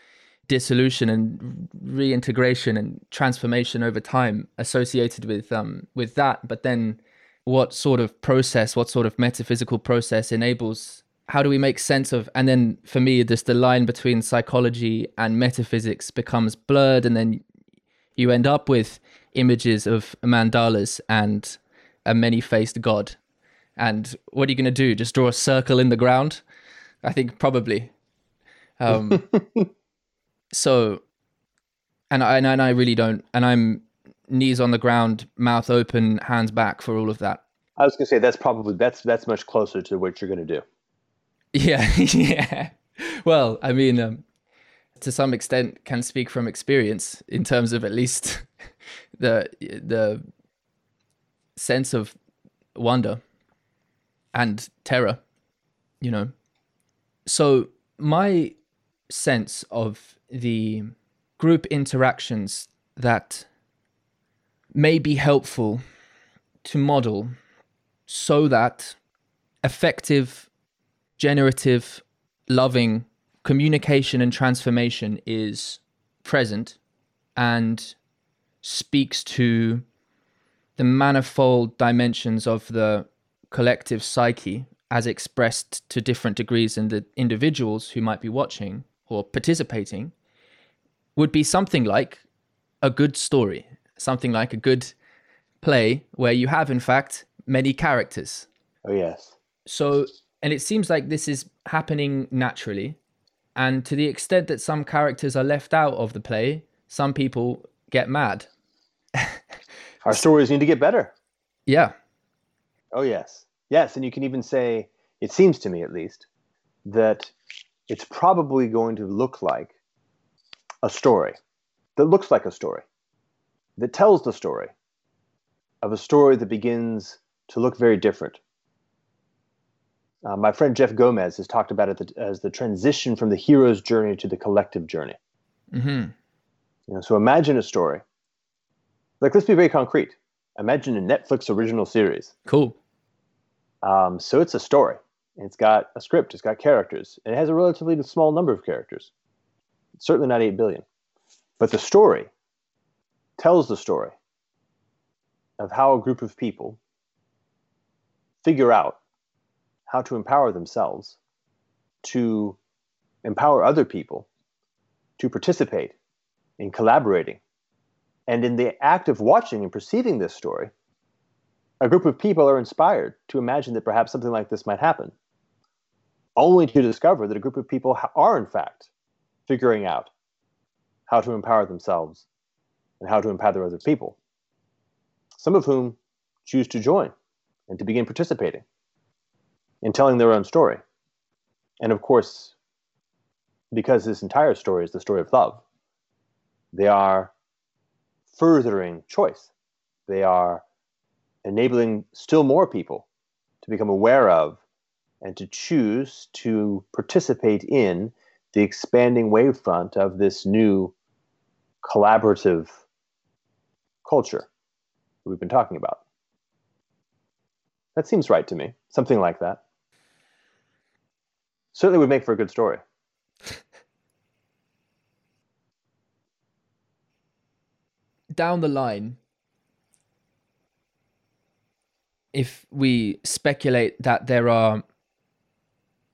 A: dissolution and reintegration and transformation over time associated with um with that but then what sort of process what sort of metaphysical process enables how do we make sense of and then for me just the line between psychology and metaphysics becomes blurred and then you end up with images of mandalas and a many-faced god and what are you going to do just draw a circle in the ground i think probably um so and I and I really don't and I'm knees on the ground, mouth open, hands back for all of that.
B: I was gonna say that's probably that's that's much closer to what you're gonna do.
A: Yeah, yeah. Well, I mean, um, to some extent, can speak from experience in terms of at least the the sense of wonder and terror, you know. So my sense of the group interactions that may be helpful to model so that effective, generative, loving communication and transformation is present and speaks to the manifold dimensions of the collective psyche as expressed to different degrees in the individuals who might be watching or participating would be something like a good story, something like a good play where you have, in fact, many characters.
B: Oh, yes.
A: So, and it seems like this is happening naturally. And to the extent that some characters are left out of the play, some people get mad.
B: Our stories need to get better.
A: Yeah.
B: Oh, yes. Yes. And you can even say, it seems to me at least, that it's probably going to look like a story that looks like a story, that tells the story of a story that begins to look very different. Uh, my friend Jeff Gomez has talked about it as the transition from the hero's journey to the collective journey.
A: Mm-hmm.
B: You know, so imagine a story. Like, let's be very concrete. Imagine a Netflix original series.
A: Cool.
B: Um, so it's a story. It's got a script, it's got characters, and it has a relatively small number of characters. It's certainly not 8 billion. But the story tells the story of how a group of people figure out how to empower themselves to empower other people to participate in collaborating. And in the act of watching and perceiving this story, a group of people are inspired to imagine that perhaps something like this might happen, only to discover that a group of people are, in fact, figuring out how to empower themselves and how to empower other people, some of whom choose to join and to begin participating in telling their own story. And of course, because this entire story is the story of love, they are furthering choice. They are enabling still more people to become aware of and to choose to participate in the expanding wavefront of this new collaborative culture we've been talking about. That seems right to me. Something like that. Certainly would make for a good story.
A: Down the line, if we speculate that there are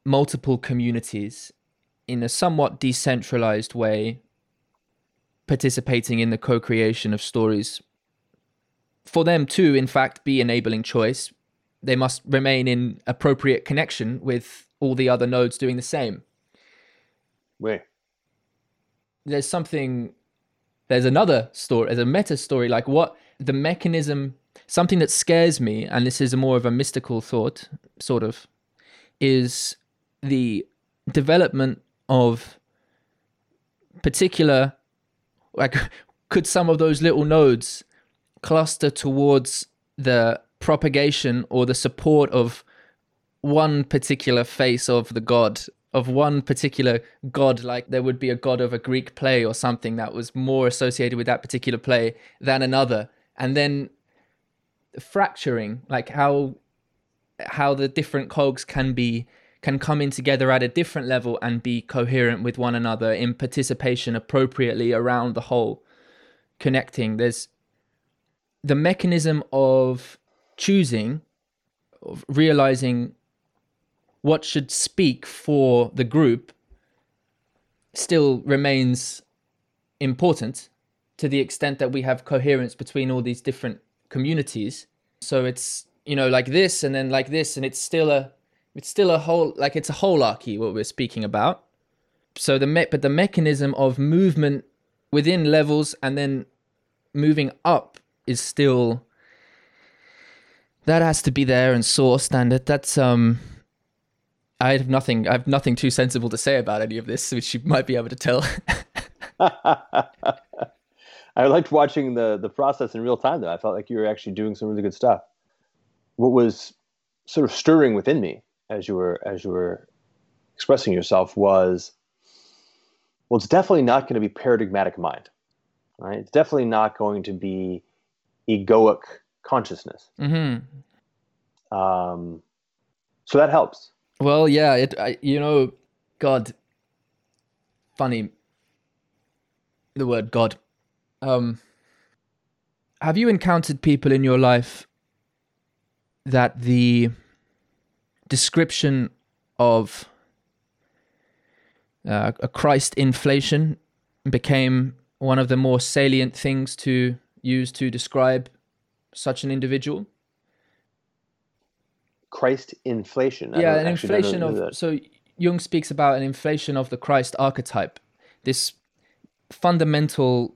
A: multiple communities in a somewhat decentralized way participating in the co-creation of stories for them to in fact be enabling choice they must remain in appropriate connection with all the other nodes doing the same
B: Wait.
A: there's something there's another story there's a meta story like what the mechanism something that scares me and this is more of a mystical thought sort of is the development of particular like could some of those little nodes cluster towards the propagation or the support of one particular face of the god of one particular god like there would be a god of a greek play or something that was more associated with that particular play than another. And then fracturing like how how the different cogs can be can come in together at a different level and be coherent with one another in participation appropriately around the whole connecting. There's the mechanism of choosing of realizing what should speak for the group still remains important to the extent that we have coherence between all these different communities. So it's you know like this and then like this and it's still a it's still a whole like it's a holarchy what we're speaking about. So the me- but the mechanism of movement within levels and then moving up is still that has to be there and sourced and it, that's um I have nothing I have nothing too sensible to say about any of this which you might be able to tell.
B: I liked watching the the process in real time though. I felt like you were actually doing some really good stuff. What was sort of stirring within me as you were as you were expressing yourself was well it's definitely not going to be paradigmatic mind right? It's definitely not going to be egoic consciousness.
A: Mm-hmm.
B: um, so that helps
A: well yeah it I, you know god funny the word god um have you encountered people in your life that the description of uh, a Christ inflation became one of the more salient things to use to describe such an individual.
B: Christ inflation.
A: yeah, an inflation of so Jung speaks about an inflation of the Christ archetype, this fundamental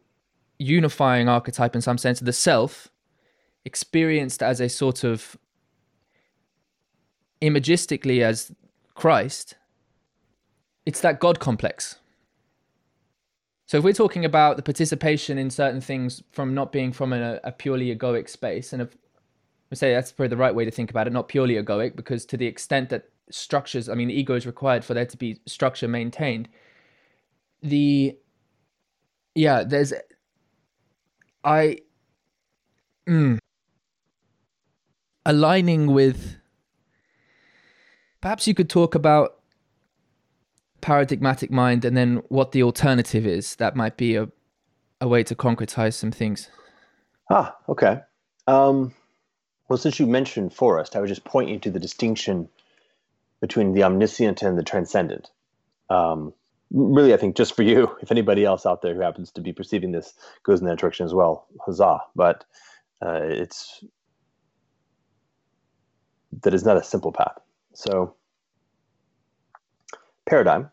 A: unifying archetype in some sense of the self, experienced as a sort of imagistically as Christ, it's that God complex. So if we're talking about the participation in certain things from not being from a, a purely egoic space, and if we say that's probably the right way to think about it, not purely egoic, because to the extent that structures, I mean, ego is required for there to be structure maintained. The yeah, there's I mm, aligning with Perhaps you could talk about paradigmatic mind and then what the alternative is. That might be a, a way to concretize some things.
B: Ah, okay. Um, well, since you mentioned Forrest, I would just point you to the distinction between the omniscient and the transcendent. Um, really, I think just for you, if anybody else out there who happens to be perceiving this goes in that direction as well, huzzah! But uh, it's that is not a simple path. So, paradigm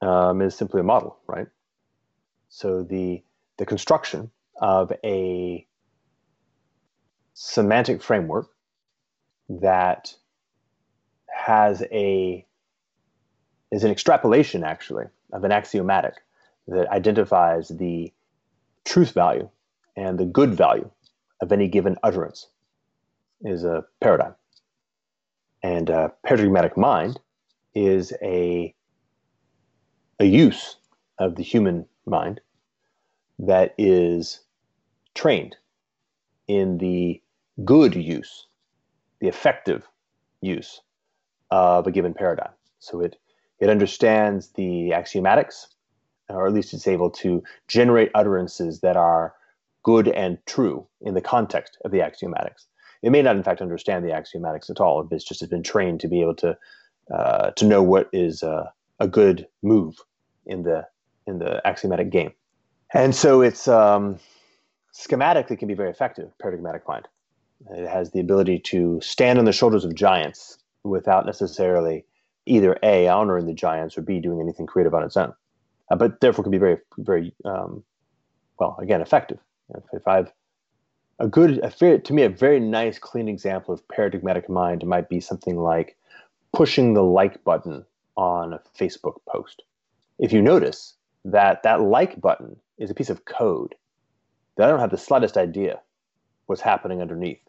B: um, is simply a model, right? So the the construction of a semantic framework that has a is an extrapolation actually of an axiomatic that identifies the truth value and the good value of any given utterance is a paradigm. And a paradigmatic mind is a, a use of the human mind that is trained in the good use, the effective use of a given paradigm. So it it understands the axiomatics, or at least it's able to generate utterances that are good and true in the context of the axiomatics. It may not, in fact, understand the axiomatics at all. It's just has been trained to be able to uh, to know what is uh, a good move in the in the axiomatic game. And so it's um, schematically can be very effective. Paradigmatic mind. It has the ability to stand on the shoulders of giants without necessarily either a honoring the giants or b doing anything creative on its own, uh, but therefore can be very very um, well again effective. If, if I've a good a to me a very nice clean example of paradigmatic mind might be something like pushing the like button on a Facebook post. If you notice that that like button is a piece of code that I don't have the slightest idea what's happening underneath,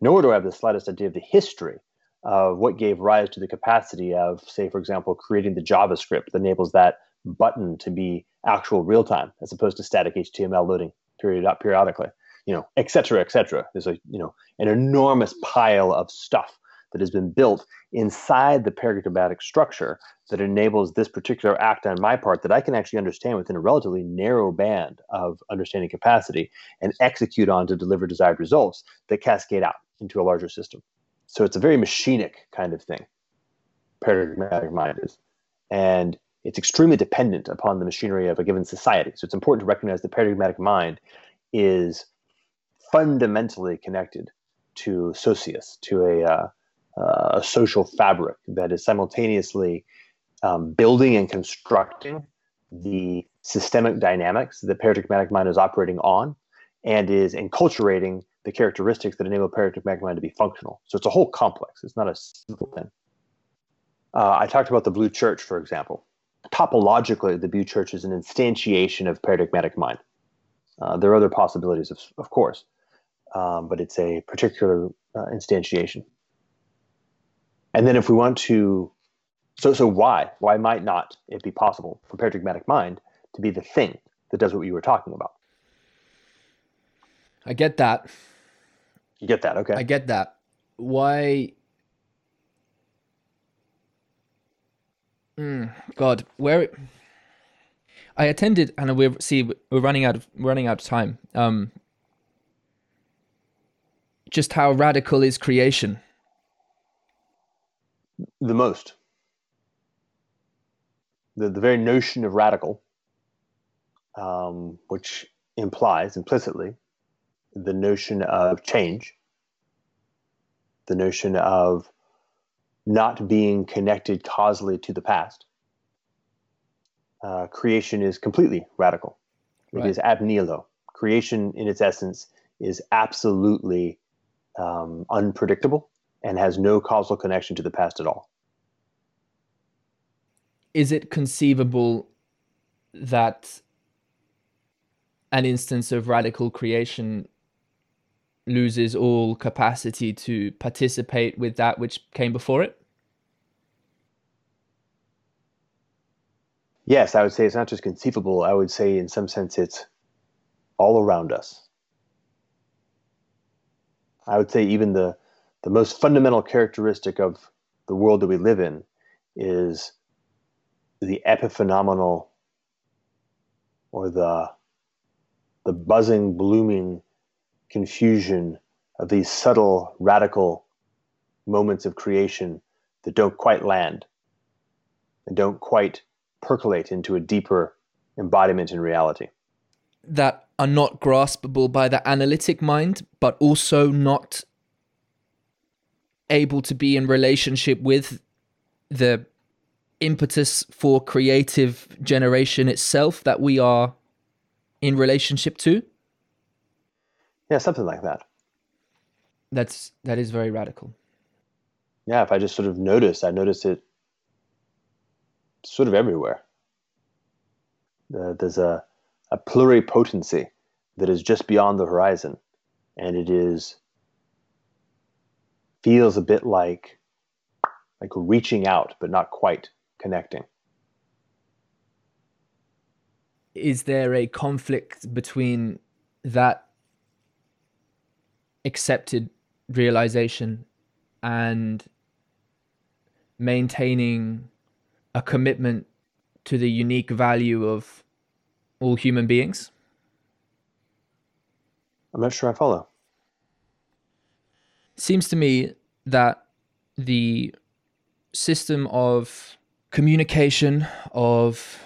B: nor do I have the slightest idea of the history of what gave rise to the capacity of, say, for example, creating the JavaScript that enables that button to be actual real time as opposed to static HTML loading period periodically, you know, et cetera, et cetera. There's a you know an enormous pile of stuff that has been built inside the paradigmatic structure that enables this particular act on my part that I can actually understand within a relatively narrow band of understanding capacity and execute on to deliver desired results that cascade out into a larger system. So it's a very machinic kind of thing, paradigmatic mind is. And it's extremely dependent upon the machinery of a given society. So it's important to recognize the paradigmatic mind is fundamentally connected to socius, to a, uh, uh, a social fabric that is simultaneously um, building and constructing the systemic dynamics that paradigmatic mind is operating on and is enculturating the characteristics that enable paradigmatic mind to be functional. So it's a whole complex. It's not a simple thing. Uh, I talked about the Blue Church, for example. Topologically, the Blue Church is an instantiation of paradigmatic mind. Uh, there are other possibilities, of, of course, um, but it's a particular uh, instantiation. And then, if we want to, so so why why might not it be possible for paradigmatic mind to be the thing that does what you were talking about?
A: I get that.
B: You get that, okay?
A: I get that. Why? Mm, God, where? I attended, and we're see we're running out of running out of time. Um, just how radical is creation?
B: The most. The the very notion of radical, um, which implies implicitly the notion of change, the notion of not being connected causally to the past. Uh, creation is completely radical. It right. is ab nihilo. Creation, in its essence, is absolutely um, unpredictable and has no causal connection to the past at all.
A: Is it conceivable that an instance of radical creation loses all capacity to participate with that which came before it?
B: Yes, I would say it's not just conceivable. I would say, in some sense, it's all around us. I would say even the the most fundamental characteristic of the world that we live in is the epiphenomenal or the the buzzing, blooming confusion of these subtle, radical moments of creation that don't quite land and don't quite percolate into a deeper embodiment in reality.
A: That are not graspable by the analytic mind, but also not able to be in relationship with the impetus for creative generation itself that we are in relationship to?
B: Yeah, something like that.
A: That's that is very radical.
B: Yeah, if I just sort of notice, I notice it sort of everywhere. Uh, there's a, a pluripotency that is just beyond the horizon, and it is feels a bit like like reaching out, but not quite connecting.
A: Is there a conflict between that accepted realization and maintaining a commitment to the unique value of all human beings?
B: I'm not sure I follow.
A: Seems to me that the system of communication, of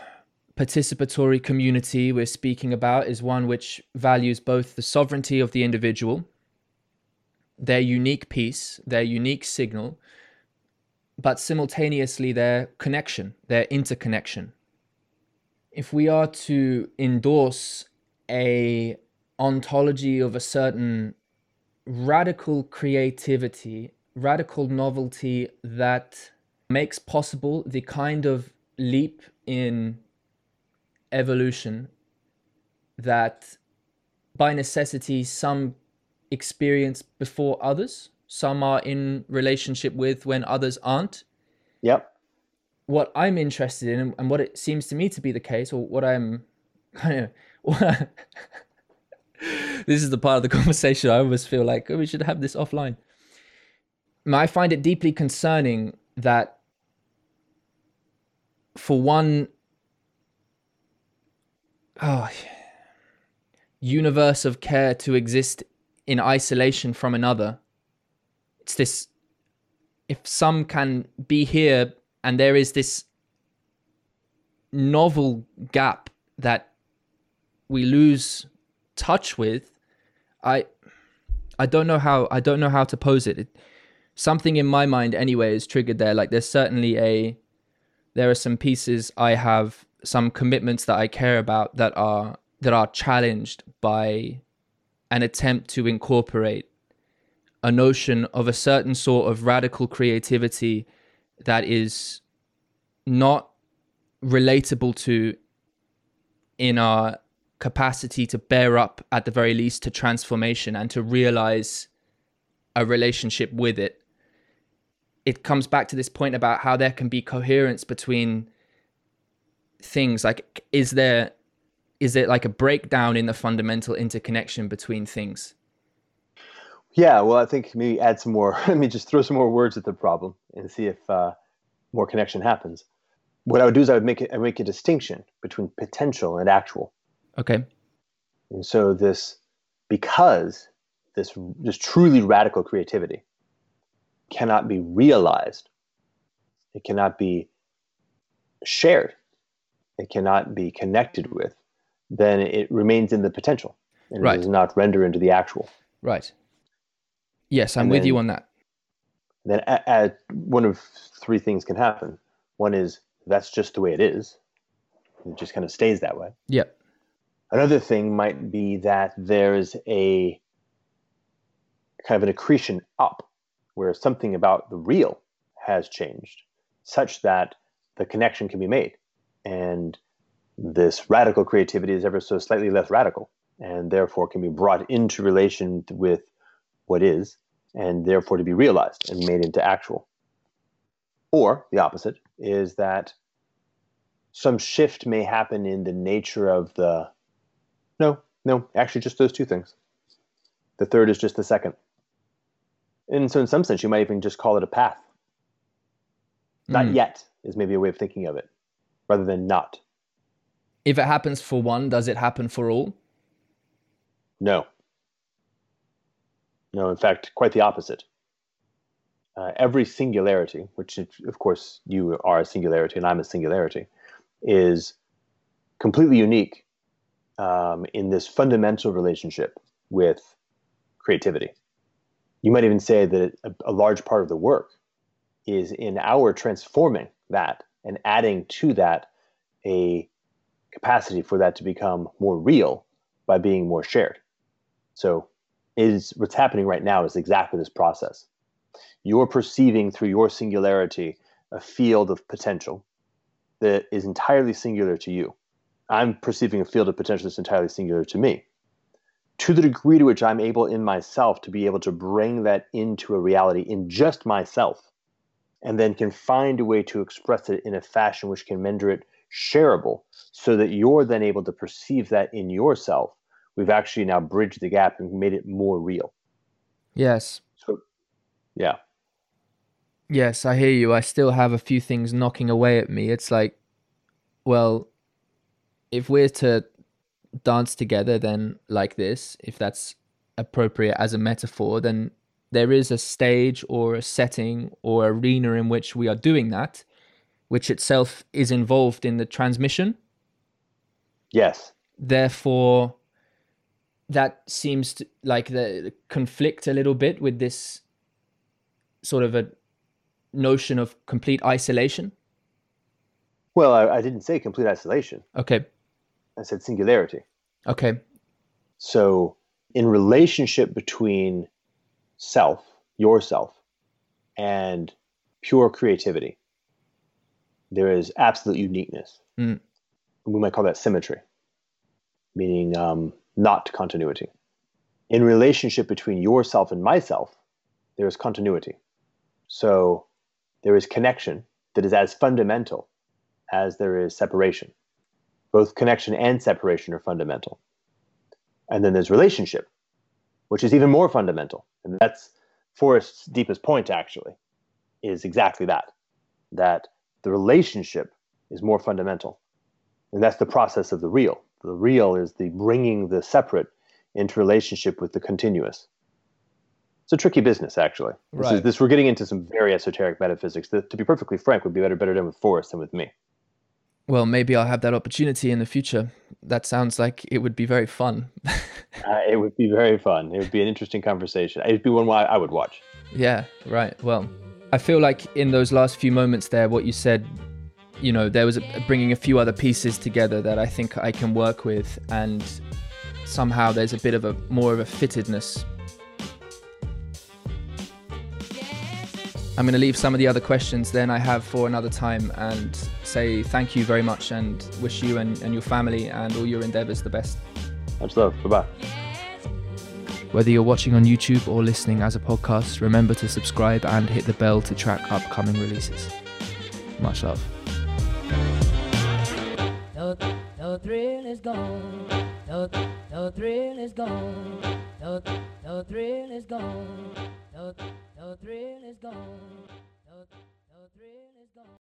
A: participatory community we're speaking about is one which values both the sovereignty of the individual, their unique piece, their unique signal, but simultaneously their connection, their interconnection. If we are to endorse a ontology of a certain radical creativity, radical novelty that makes possible the kind of leap in evolution that by necessity some experience before others some are in relationship with when others aren't.
B: Yep.
A: What i'm interested in and what it seems to me to be the case or what i'm kind of this is the part of the conversation i always feel like oh, we should have this offline i find it deeply concerning that for one oh, universe of care to exist in isolation from another. It's this if some can be here and there is this novel gap that we lose touch with, I I don't know how I don't know how to pose it. it something in my mind anyway is triggered there. Like there's certainly a there are some pieces I have, some commitments that I care about that are that are challenged by an attempt to incorporate a notion of a certain sort of radical creativity that is not relatable to in our capacity to bear up at the very least to transformation and to realize a relationship with it. It comes back to this point about how there can be coherence between things. Like is there is it like a breakdown in the fundamental interconnection between things?
B: Yeah well i think maybe add some more let me just throw some more words at the problem and see if uh, more connection happens. What i would do is i would make it I make a distinction between potential and actual
A: okay
B: and so this because this this truly radical creativity cannot be realized. It cannot be shared. It cannot be connected with. Then it remains in the potential and right. it does not render into the actual.
A: Right. Yes, I'm and with then, you on that.
B: Then at, at one of three things can happen. One is that's just the way it is. It just kind of stays that way.
A: Yep.
B: Another thing might be that there's a kind of an accretion up where something about the real has changed such that the connection can be made. And this radical creativity is ever so slightly less radical and therefore can be brought into relation with what is and therefore to be realized and made into actual. Or the opposite is that some shift may happen in the nature of the. No, no, actually, just those two things. The third is just the second. And so, in some sense, you might even just call it a path. Not mm. yet is maybe a way of thinking of it, rather than not.
A: If it happens for one, does it happen for all?
B: No. No, in fact, quite the opposite. Uh, every singularity, which of course you are a singularity and I'm a singularity, is completely unique um, in this fundamental relationship with creativity. You might even say that a, a large part of the work is in our transforming that and adding to that a capacity for that to become more real by being more shared. So is what's happening right now is exactly this process. You're perceiving through your singularity a field of potential that is entirely singular to you. I'm perceiving a field of potential that's entirely singular to me. To the degree to which I'm able in myself to be able to bring that into a reality in just myself, and then can find a way to express it in a fashion which can render it shareable so that you're then able to perceive that in yourself we've actually now bridged the gap and made it more real.
A: Yes.
B: So yeah.
A: Yes i hear you. I still have a few things knocking away at me. It's like well if we're to dance together then like this if that's appropriate as a metaphor then there is a stage or a setting or arena in which we are doing that which itself is involved in the transmission.
B: Yes.
A: Therefore, that seems to, like the conflict a little bit with this sort of a notion of complete isolation.
B: Well, I, I didn't say complete isolation.
A: Okay.
B: I said singularity.
A: Okay.
B: So, in relationship between self, yourself, and pure creativity, there is absolute uniqueness.
A: Mm.
B: We might call that symmetry, meaning um, not continuity. In relationship between yourself and myself, there is continuity. So there is connection that is as fundamental as there is separation. Both connection and separation are fundamental. And then there's relationship, which is even more fundamental. And that's Forrest's deepest point, actually, is exactly that. That the relationship is more fundamental. And that's the process of the real. The real is the bringing the separate into relationship with the continuous. It's a tricky business, actually. This,
A: right.
B: is, this we're getting into some very esoteric metaphysics that, to be perfectly frank, would be better better done with Forrest than with me.
A: Well, maybe I'll have that opportunity in the future. That sounds like it would be very fun.
B: uh, it would be very fun. It would be an interesting conversation. It'd be one I would watch.
A: Yeah, right. Well, I feel like in those last few moments there, what you said, you know, there was a, bringing a few other pieces together that I think I can work with, and somehow there's a bit of a more of a fittedness. I'm going to leave some of the other questions then I have for another time and say thank you very much and wish you and, and your family and all your endeavors the best.
B: Much love. Bye bye.
A: Whether you're watching on YouTube or listening as a podcast, remember to subscribe and hit the bell to track upcoming releases. Much love. The, the thrill is gone. The, the thrill is gone. The, the thrill is gone. The, the thrill is gone.